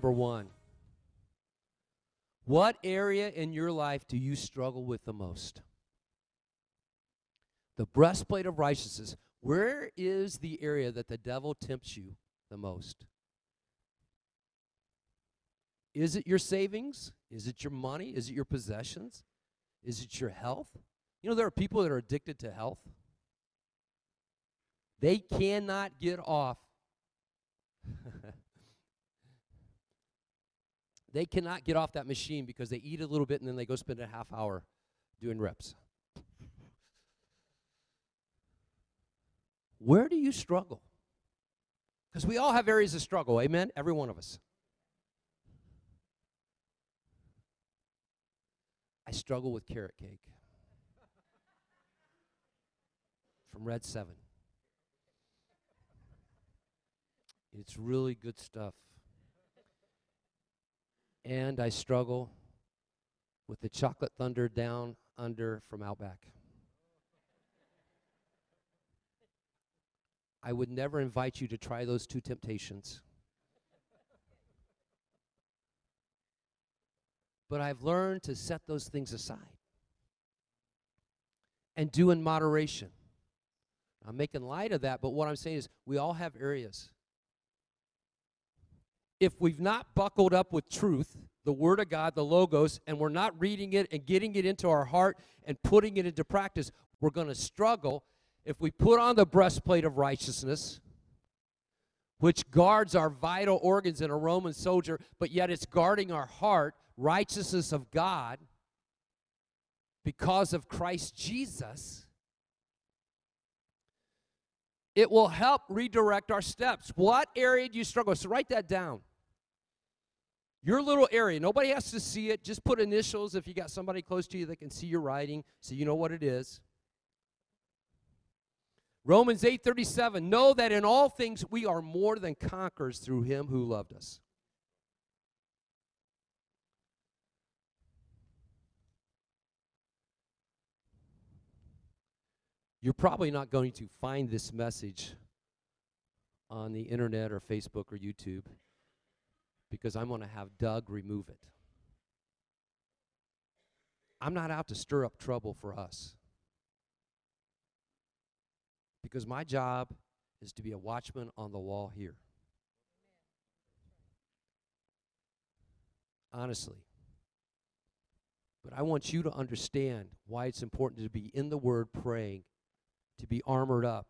number one. What area in your life do you struggle with the most? The breastplate of righteousness. Where is the area that the devil tempts you the most? Is it your savings? Is it your money? Is it your possessions? Is it your health? You know, there are people that are addicted to health. They cannot get off. they cannot get off that machine because they eat a little bit and then they go spend a half hour doing reps. Where do you struggle? Because we all have areas of struggle, amen? Every one of us. I struggle with carrot cake from Red 7. It's really good stuff. And I struggle with the chocolate thunder down under from Outback. I would never invite you to try those two temptations. But I've learned to set those things aside and do in moderation. I'm making light of that, but what I'm saying is we all have areas. If we've not buckled up with truth, the Word of God, the Logos, and we're not reading it and getting it into our heart and putting it into practice, we're going to struggle. If we put on the breastplate of righteousness, which guards our vital organs in a Roman soldier, but yet it's guarding our heart, righteousness of God because of Christ Jesus, it will help redirect our steps. What area do you struggle? So write that down. Your little area, nobody has to see it. Just put initials if you got somebody close to you that can see your writing so you know what it is. Romans 8:37 Know that in all things we are more than conquerors through him who loved us. You're probably not going to find this message on the internet or Facebook or YouTube because I'm going to have Doug remove it. I'm not out to stir up trouble for us because my job is to be a watchman on the wall here. Honestly. But I want you to understand why it's important to be in the Word praying to be armored up.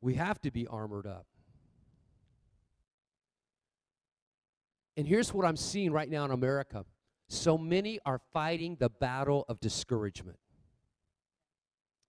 We have to be armored up. And here's what I'm seeing right now in America so many are fighting the battle of discouragement.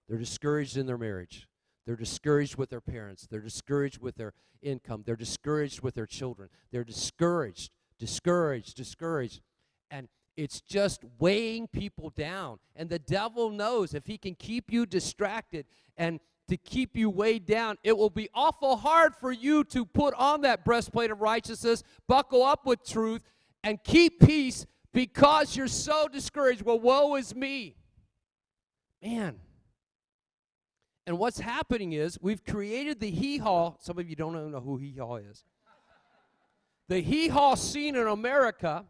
They're discouraged in their marriage. They're discouraged with their parents. They're discouraged with their income. They're discouraged with their children. They're discouraged, discouraged, discouraged. And it's just weighing people down. And the devil knows if he can keep you distracted and to keep you weighed down, it will be awful hard for you to put on that breastplate of righteousness, buckle up with truth, and keep peace because you're so discouraged. Well, woe is me. Man. And what's happening is we've created the hee haw. Some of you don't even know who hee haw is. The hee haw scene in America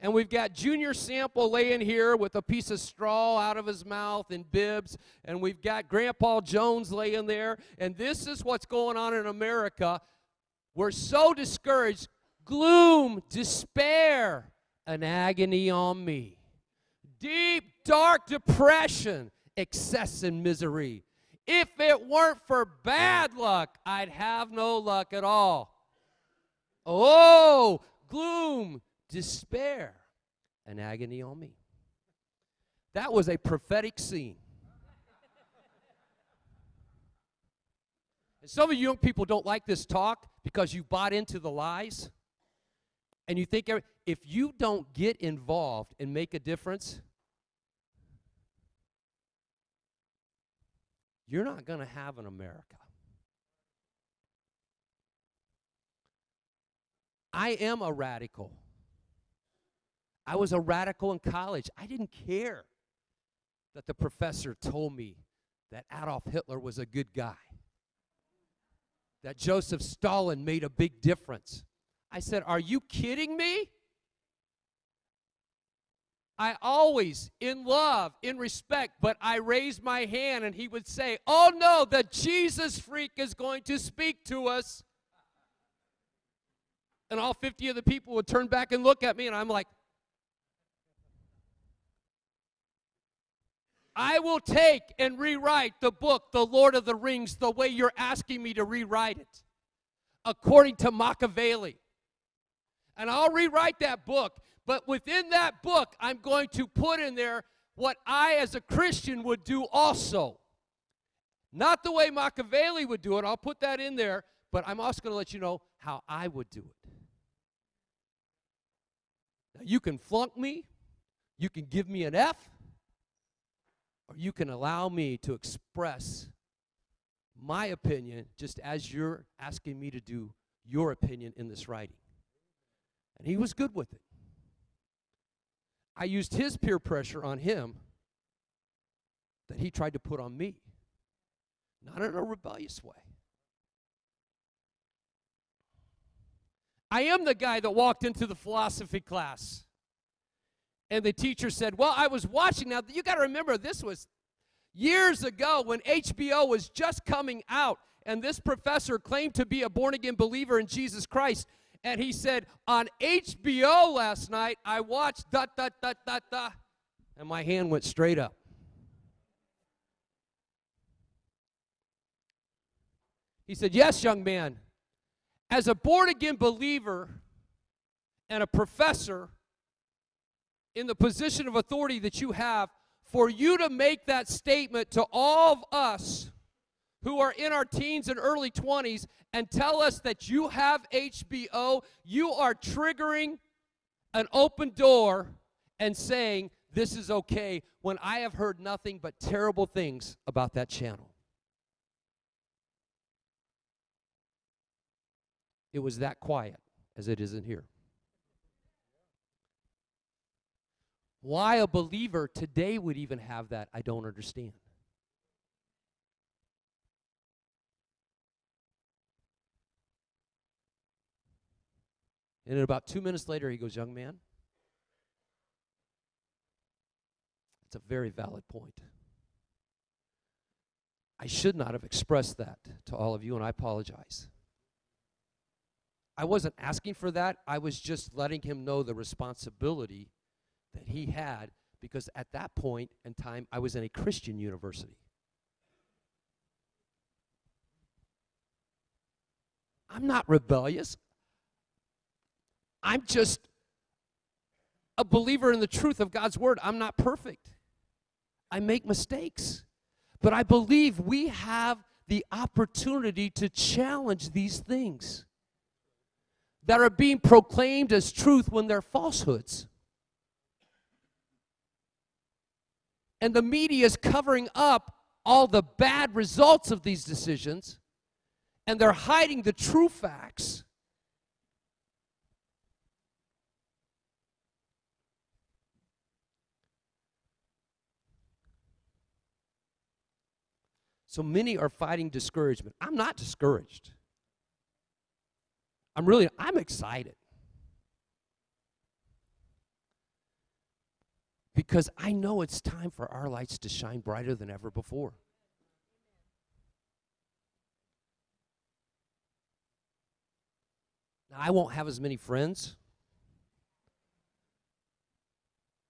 and we've got Junior Sample laying here with a piece of straw out of his mouth and bibs. And we've got Grandpa Jones laying there. And this is what's going on in America. We're so discouraged. Gloom, despair, an agony on me. Deep, dark depression, excess and misery. If it weren't for bad luck, I'd have no luck at all. Oh, gloom, despair and agony on me. That was a prophetic scene. And some of you young people don't like this talk because you bought into the lies. And you think if you don't get involved and make a difference, you're not going to have an America. I am a radical. I was a radical in college. I didn't care that the professor told me that Adolf Hitler was a good guy, that Joseph Stalin made a big difference. I said, Are you kidding me? I always, in love, in respect, but I raised my hand and he would say, Oh no, the Jesus freak is going to speak to us. And all 50 of the people would turn back and look at me, and I'm like, I will take and rewrite the book, The Lord of the Rings, the way you're asking me to rewrite it, according to Machiavelli. And I'll rewrite that book but within that book, I'm going to put in there what I, as a Christian, would do also. Not the way Machiavelli would do it, I'll put that in there, but I'm also going to let you know how I would do it. Now, you can flunk me, you can give me an F, you can allow me to express my opinion just as you're asking me to do your opinion in this writing. And he was good with it. I used his peer pressure on him that he tried to put on me, not in a rebellious way. I am the guy that walked into the philosophy class. And the teacher said, Well, I was watching. Now, you got to remember, this was years ago when HBO was just coming out, and this professor claimed to be a born again believer in Jesus Christ and he said, On HBO last night, I watched da da da da da. And my hand went straight up. He said, Yes, young man. As a born again believer and a professor in the position of authority that you have, for you to make that statement to all of us who are in our teens and early 20s and tell us that you have HBO, you are triggering an open door and saying, This is okay, when I have heard nothing but terrible things about that channel. It was that quiet as it is in here. Why a believer today would even have that, I don't understand. And about two minutes later, he goes, Young man, it's a very valid point. I should not have expressed that to all of you, and I apologize. I wasn't asking for that. I was just letting him know the responsibility that he had because at that point in time, I was in a Christian university. I'm not rebellious. I'm just a believer in the truth of God's word. I'm not perfect. I make mistakes. But I believe we have the opportunity to challenge these things that are being proclaimed as truth when they're falsehoods. And the media is covering up all the bad results of these decisions, and they're hiding the true facts. So many are fighting discouragement. I'm not discouraged. I'm really, I'm excited. Because I know it's time for our lights to shine brighter than ever before. Now, I won't have as many friends.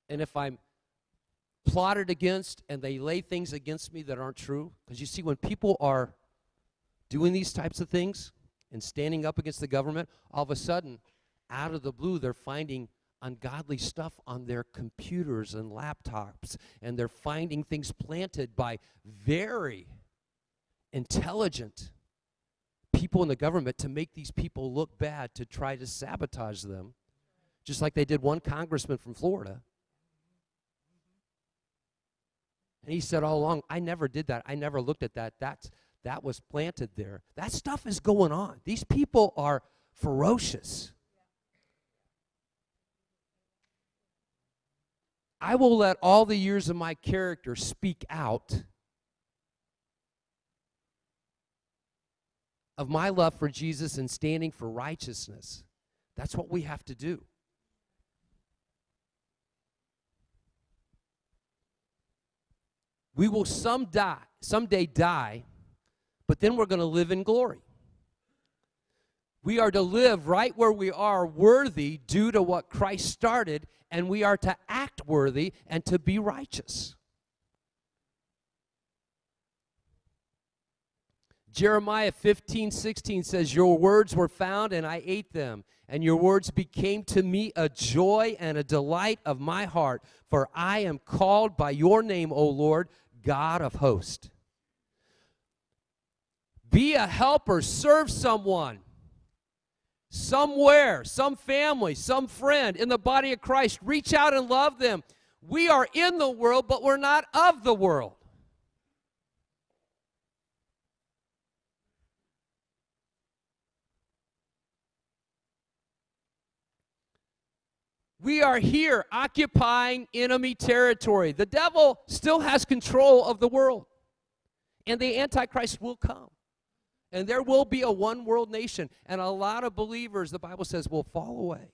And if I'm plotted against and they lay things against me that aren't true. Because you see, when people are doing these types of things and standing up against the government, all of a sudden, out of the blue, they're finding ungodly stuff on their computers and laptops, and they're finding things planted by very intelligent people in the government to make these people look bad, to try to sabotage them, just like they did one congressman from Florida. And he said all along, I never did that. I never looked at that. That's, that was planted there. That stuff is going on. These people are ferocious. I will let all the years of my character speak out of my love for Jesus and standing for righteousness That's what we have to do. We will some die, someday die, but then we're going to live in glory. We are to live right where we are worthy due to what Christ started, and we are to act worthy and to be righteous. Jeremiah 15, 16 says, Your words were found, and I ate them, and your words became to me a joy and a delight of my heart, for I am called by your name, O Lord, God of hosts. Be a helper, serve someone somewhere, some family, some friend in the body of Christ. Reach out and love them. We are in the world, but we're not of the world. We are here occupying enemy territory. The devil still has control of the world, and the Antichrist will come. And there will be a one world nation, and a lot of believers, the Bible says, will fall away.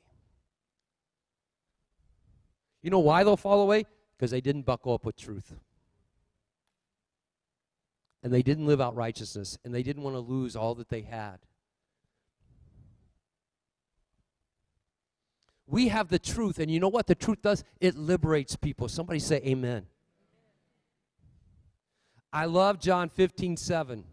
You know why they'll fall away? Because they didn't buckle up with truth. And they didn't live out righteousness, and they didn't want to lose all that they had. We have the truth, and you know what the truth does? It liberates people. Somebody say amen. I love John 15, 7.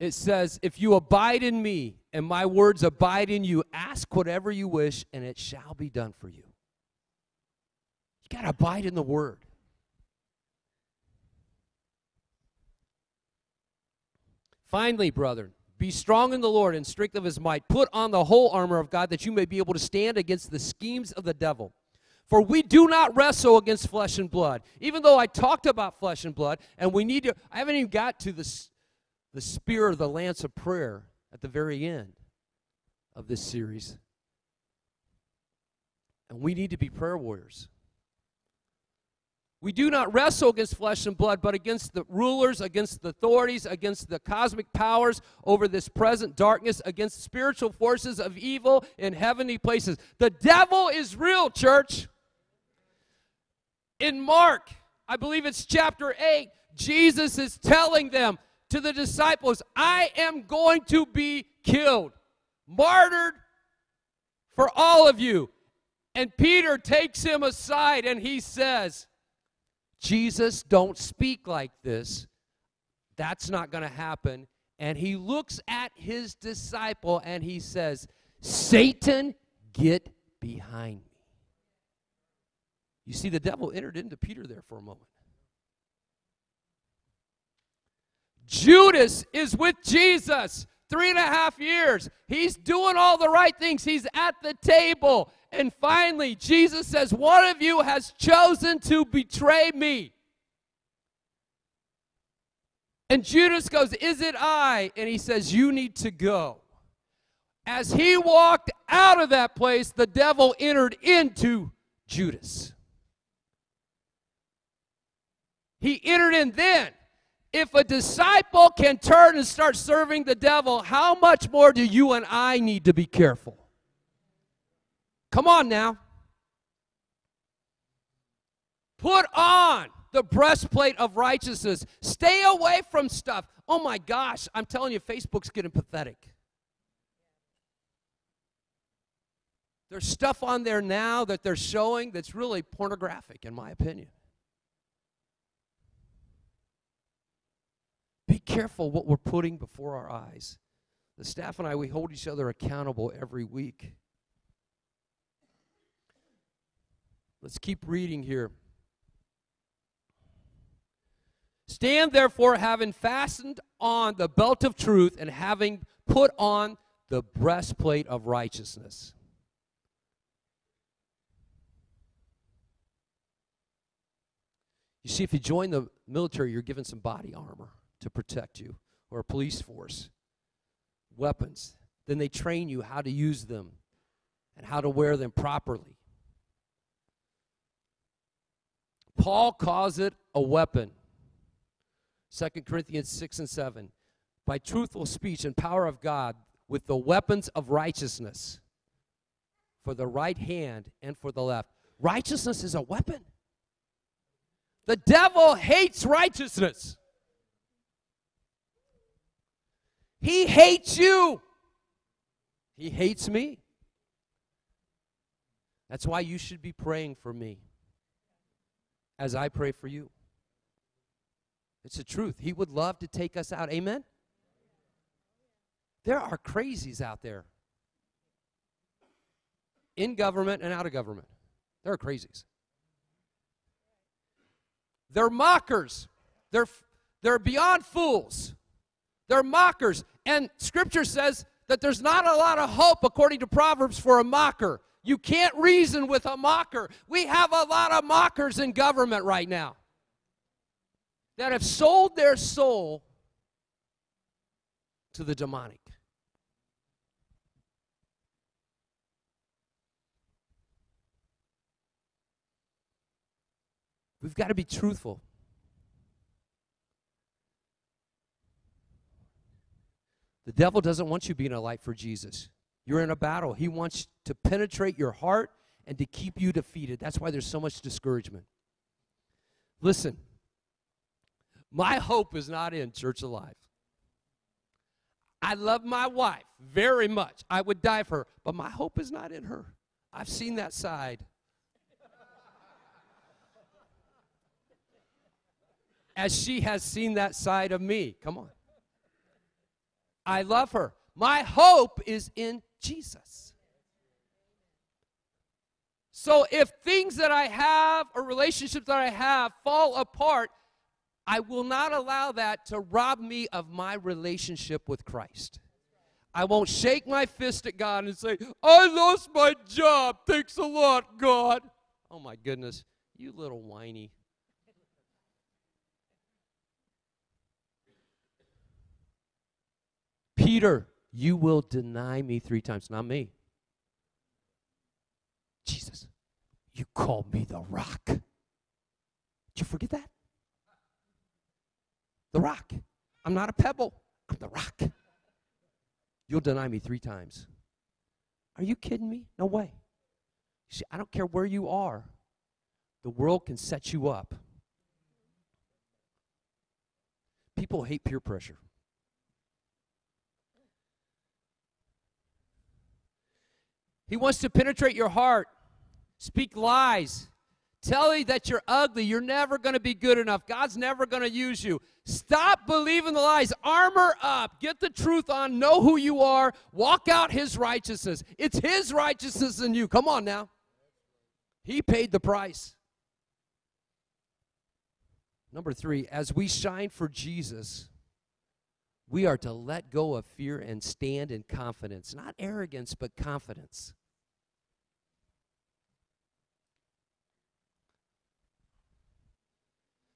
It says, If you abide in me and my words abide in you, ask whatever you wish, and it shall be done for you. You got to abide in the word. Finally, brethren, be strong in the Lord and strength of his might. Put on the whole armor of God that you may be able to stand against the schemes of the devil. For we do not wrestle against flesh and blood. Even though I talked about flesh and blood, and we need to, I haven't even got to the, the spear or the lance of prayer at the very end of this series. And we need to be prayer warriors. We do not wrestle against flesh and blood, but against the rulers, against the authorities, against the cosmic powers over this present darkness, against spiritual forces of evil in heavenly places. The devil is real, church. In Mark, I believe it's chapter 8, Jesus is telling them to the disciples, I am going to be killed, martyred for all of you. And Peter takes him aside and he says, Jesus, don't speak like this. That's not going to happen. And he looks at his disciple and he says, Satan, get behind me. You see, the devil entered into Peter there for a moment. Judas is with Jesus three and a half years. He's doing all the right things, he's at the table. And finally, Jesus says, One of you has chosen to betray me. And Judas goes, Is it I? And he says, You need to go. As he walked out of that place, the devil entered into Judas. He entered in then. If a disciple can turn and start serving the devil, how much more do you and I need to be careful? Come on now. Put on the breastplate of righteousness. Stay away from stuff. Oh my gosh, I'm telling you, Facebook's getting pathetic. There's stuff on there now that they're showing that's really pornographic, in my opinion. Be careful what we're putting before our eyes. The staff and I, we hold each other accountable every week. Let's keep reading here. Stand therefore, having fastened on the belt of truth and having put on the breastplate of righteousness. You see, if you join the military, you're given some body armor to protect you, or a police force, weapons. Then they train you how to use them and how to wear them properly. Paul calls it a weapon. 2 Corinthians 6 and 7. By truthful speech and power of God, with the weapons of righteousness for the right hand and for the left. Righteousness is a weapon. The devil hates righteousness. He hates you. He hates me. That's why you should be praying for me as I pray for you. It's the truth. He would love to take us out. Amen? There are crazies out there in government and out of government. There are crazies. They're mockers. They're, they're beyond fools. They're mockers. And Scripture says that there's not a lot of hope, according to Proverbs, for a mocker. You can't reason with a mocker. We have a lot of mockers in government right now that have sold their soul to the demonic. We've got to be truthful. The devil doesn't want you being a light for Jesus. You're in a battle. He wants to penetrate your heart and to keep you defeated. That's why there's so much discouragement. Listen, my hope is not in Church Alive. I love my wife very much. I would die for her, but my hope is not in her. I've seen that side. As she has seen that side of me. Come on. I love her. My hope is in Jesus. So if things that I have or relationships that I have fall apart, I will not allow that to rob me of my relationship with Christ. I won't shake my fist at God and say, I lost my job. Thanks a lot, God. Oh my goodness, you little whiny. Peter, you will deny me three times. Not me. Jesus, you called me the rock. Did you forget that? The rock. I'm not a pebble, I'm the rock. You'll deny me three times. Are you kidding me? No way. See, I don't care where you are, the world can set you up. People hate peer pressure. He wants to penetrate your heart, speak lies, tell you that you're ugly, you're never going to be good enough, God's never going to use you. Stop believing the lies. Armor up. Get the truth on. Know who you are. Walk out His righteousness. It's His righteousness in you. Come on now. He paid the price. Number three, as we shine for Jesus, we are to let go of fear and stand in confidence. Not arrogance, but confidence.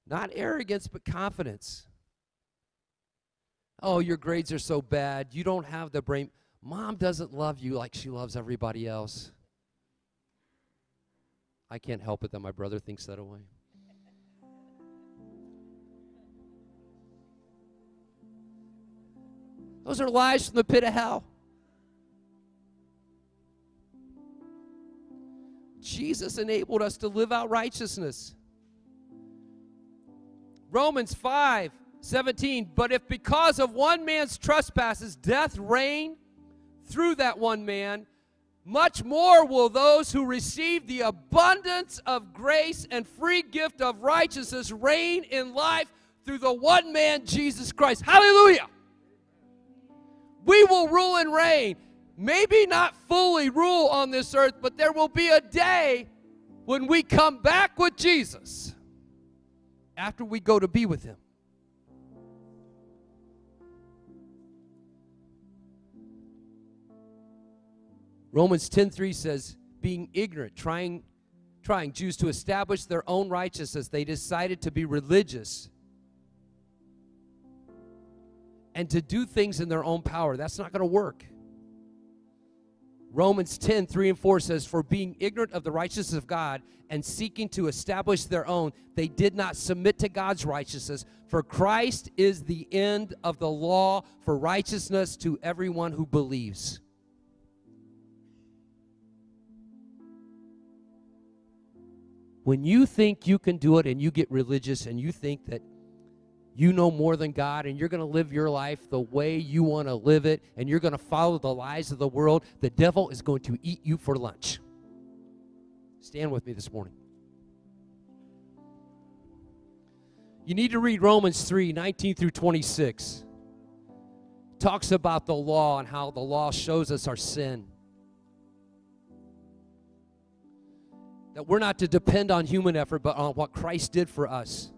Not arrogance, but confidence. Oh, your grades are so bad. You don't have the brain. Mom doesn't love you like she loves everybody else. I can't help it that my brother thinks that way. Those are lies from the pit of hell. Jesus enabled us to live out righteousness. Romans 5 17. But if because of one man's trespasses death reigned through that one man, much more will those who receive the abundance of grace and free gift of righteousness reign in life through the one man, Jesus Christ. Hallelujah! We will rule and reign. Maybe not fully rule on this earth, but there will be a day when we come back with Jesus after we go to be with him. Romans 10:3 says, being ignorant, trying trying Jews to establish their own righteousness, they decided to be religious and to do things in their own power. That's not going to work. Romans 10, 3 and 4 says, For being ignorant of the righteousness of God and seeking to establish their own, they did not submit to God's righteousness. For Christ is the end of the law for righteousness to everyone who believes. When you think you can do it and you get religious and you think that you know more than God and you're going to live your life the way you want to live it and you're going to follow the lies of the world, the devil is going to eat you for lunch. Stand with me this morning. You need to read Romans 3 19 through 26. It talks about the law and how the law shows us our sin. That we're not to depend on human effort, but on what Christ did for us.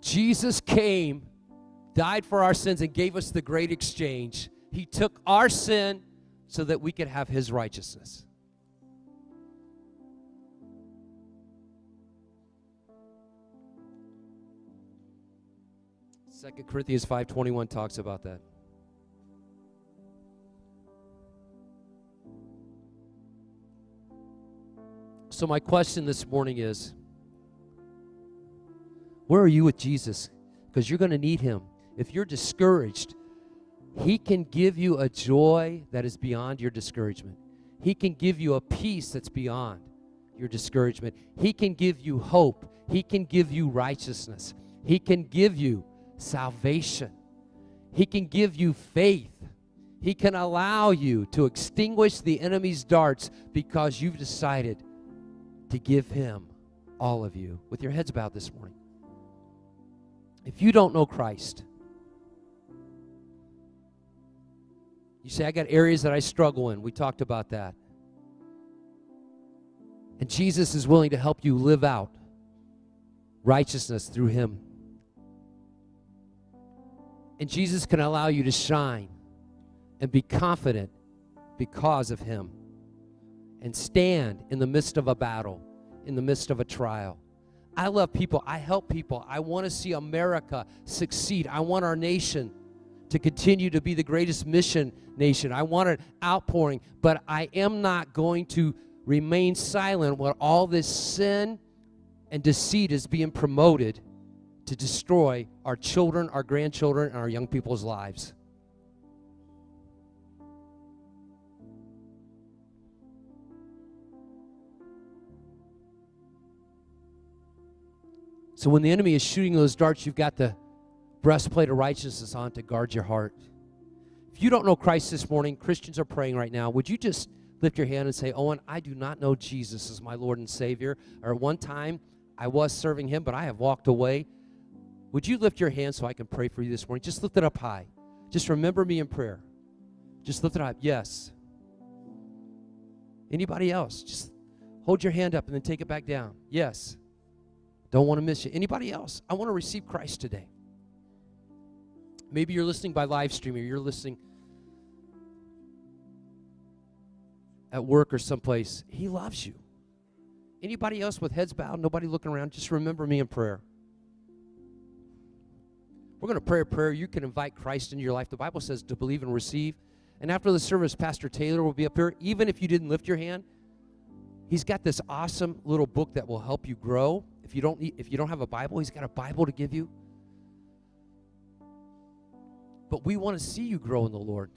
Jesus came, died for our sins, and gave us the great exchange. He took our sin so that we could have his righteousness. Second Corinthians 5:21 talks about that. So my question this morning is where are you with Jesus? Because you're going to need him. If you're discouraged, he can give you a joy that is beyond your discouragement. He can give you a peace that's beyond your discouragement. He can give you hope. He can give you righteousness. He can give you salvation. He can give you faith. He can allow you to extinguish the enemy's darts because you've decided to give him all of you. With your heads bowed this morning. If you don't know Christ, you say, I got areas that I struggle in. We talked about that. And Jesus is willing to help you live out righteousness through Him. And Jesus can allow you to shine and be confident because of Him and stand in the midst of a battle, in the midst of a trial. I love people. I help people. I want to see America succeed. I want our nation to continue to be the greatest mission nation. I want an outpouring, but I am not going to remain silent when all this sin and deceit is being promoted to destroy our children, our grandchildren, and our young people's lives. So when the enemy is shooting those darts, you've got the breastplate of righteousness on to guard your heart. If you don't know Christ this morning, Christians are praying right now. Would you just lift your hand and say, Owen, I do not know Jesus as my Lord and Savior? Or at one time, I was serving him, but I have walked away. Would you lift your hand so I can pray for you this morning? Just lift it up high. Just remember me in prayer. Just lift it up. Yes. Anybody else? Just hold your hand up and then take it back down. Yes. Don't want to miss you. Anybody else? I want to receive Christ today. Maybe you're listening by live stream or you're listening at work or someplace. He loves you. Anybody else with heads bowed, nobody looking around, just remember me in prayer. We're going to pray a prayer. You can invite Christ into your life. The Bible says to believe and receive. And after the service, Pastor Taylor will be up here. Even if you didn't lift your hand, he's got this awesome little book that will help you grow if you don't need, if you don't have a Bible, he's got a Bible to give you. But we want to see you grow in the Lord.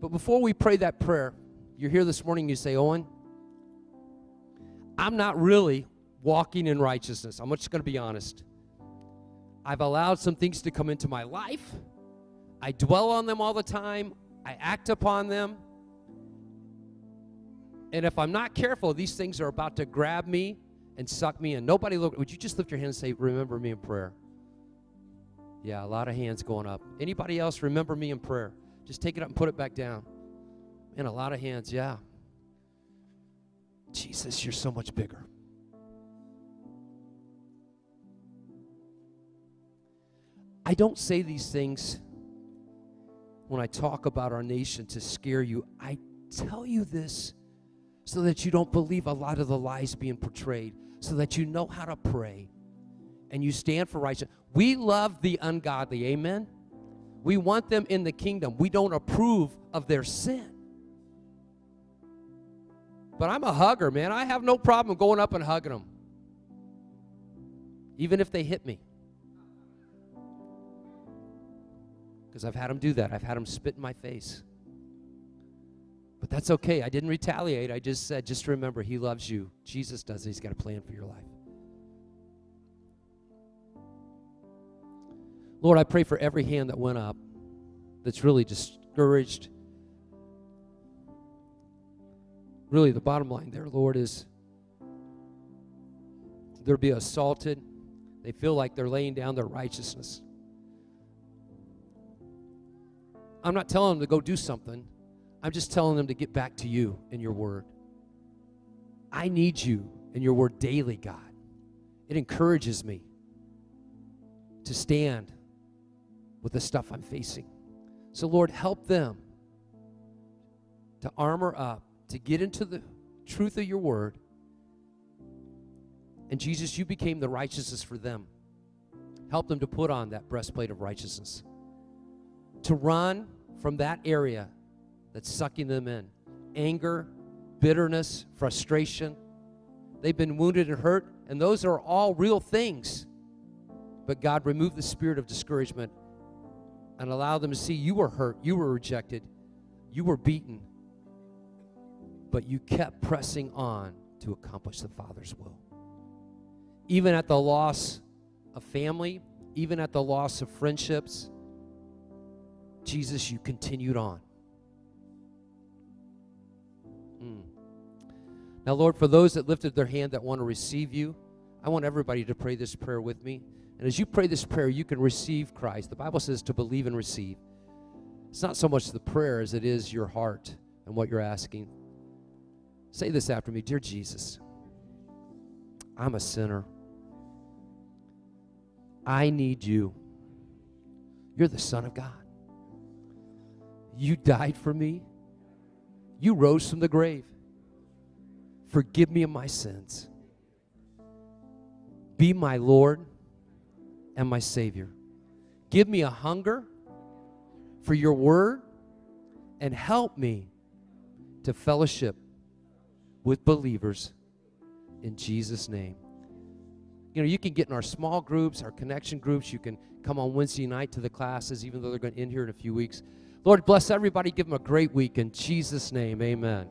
But before we pray that prayer, you're here this morning, you say, Owen, I'm not really walking in righteousness. I'm just going to be honest. I've allowed some things to come into my life. I dwell on them all the time. I act upon them. And if I'm not careful, these things are about to grab me and suck me in. Nobody look. Would you just lift your hand and say, Remember me in prayer? Yeah, a lot of hands going up. Anybody else remember me in prayer? Just take it up and put it back down. And a lot of hands, yeah. Jesus, you're so much bigger. I don't say these things when I talk about our nation to scare you. I tell you this so that you don't believe a lot of the lies being portrayed so that you know how to pray and you stand for righteousness. We love the ungodly, amen? We want them in the kingdom. We don't approve of their sin. But I'm a hugger, man. I have no problem going up and hugging them, even if they hit me. Because I've had them do that. I've had them spit in my face. But that's okay. I didn't retaliate. I just said, just remember, He loves you. Jesus does. He's got a plan for your life. Lord, I pray for every hand that went up that's really discouraged. Really, the bottom line there, Lord, is they'll be assaulted. They feel like they're laying down their righteousness. I'm not telling them to go do something. I'm just telling them to get back to you in your word. I need you in your word daily, God. It encourages me to stand with the stuff I'm facing. So, Lord, help them to armor up, to get into the truth of your word. And Jesus, you became the righteousness for them. Help them to put on that breastplate of righteousness, to run from that area that's sucking them in anger, bitterness, frustration. They've been wounded and hurt, and those are all real things. But God, remove the spirit of discouragement and allow them to see you were hurt, you were rejected, you were beaten, but you kept pressing on to accomplish the Father's will. Even at the loss of family, even at the loss of friendships, Jesus, you continued on. Mm. Now, Lord, for those that lifted their hand that want to receive you, I want everybody to pray this prayer with me. And as you pray this prayer, you can receive Christ. The Bible says to believe and receive. It's not so much the prayer as it is your heart and what you're asking. Say this after me Dear Jesus, I'm a sinner. I need you. You're the Son of God. You died for me. You rose from the grave. Forgive me of my sins. Be my Lord and my Savior. Give me a hunger for your word and help me to fellowship with believers in Jesus' name. You know, you can get in our small groups, our connection groups. You can come on Wednesday night to the classes, even though they're going to end here in a few weeks. Lord, bless everybody. Give them a great week. In Jesus' name, amen.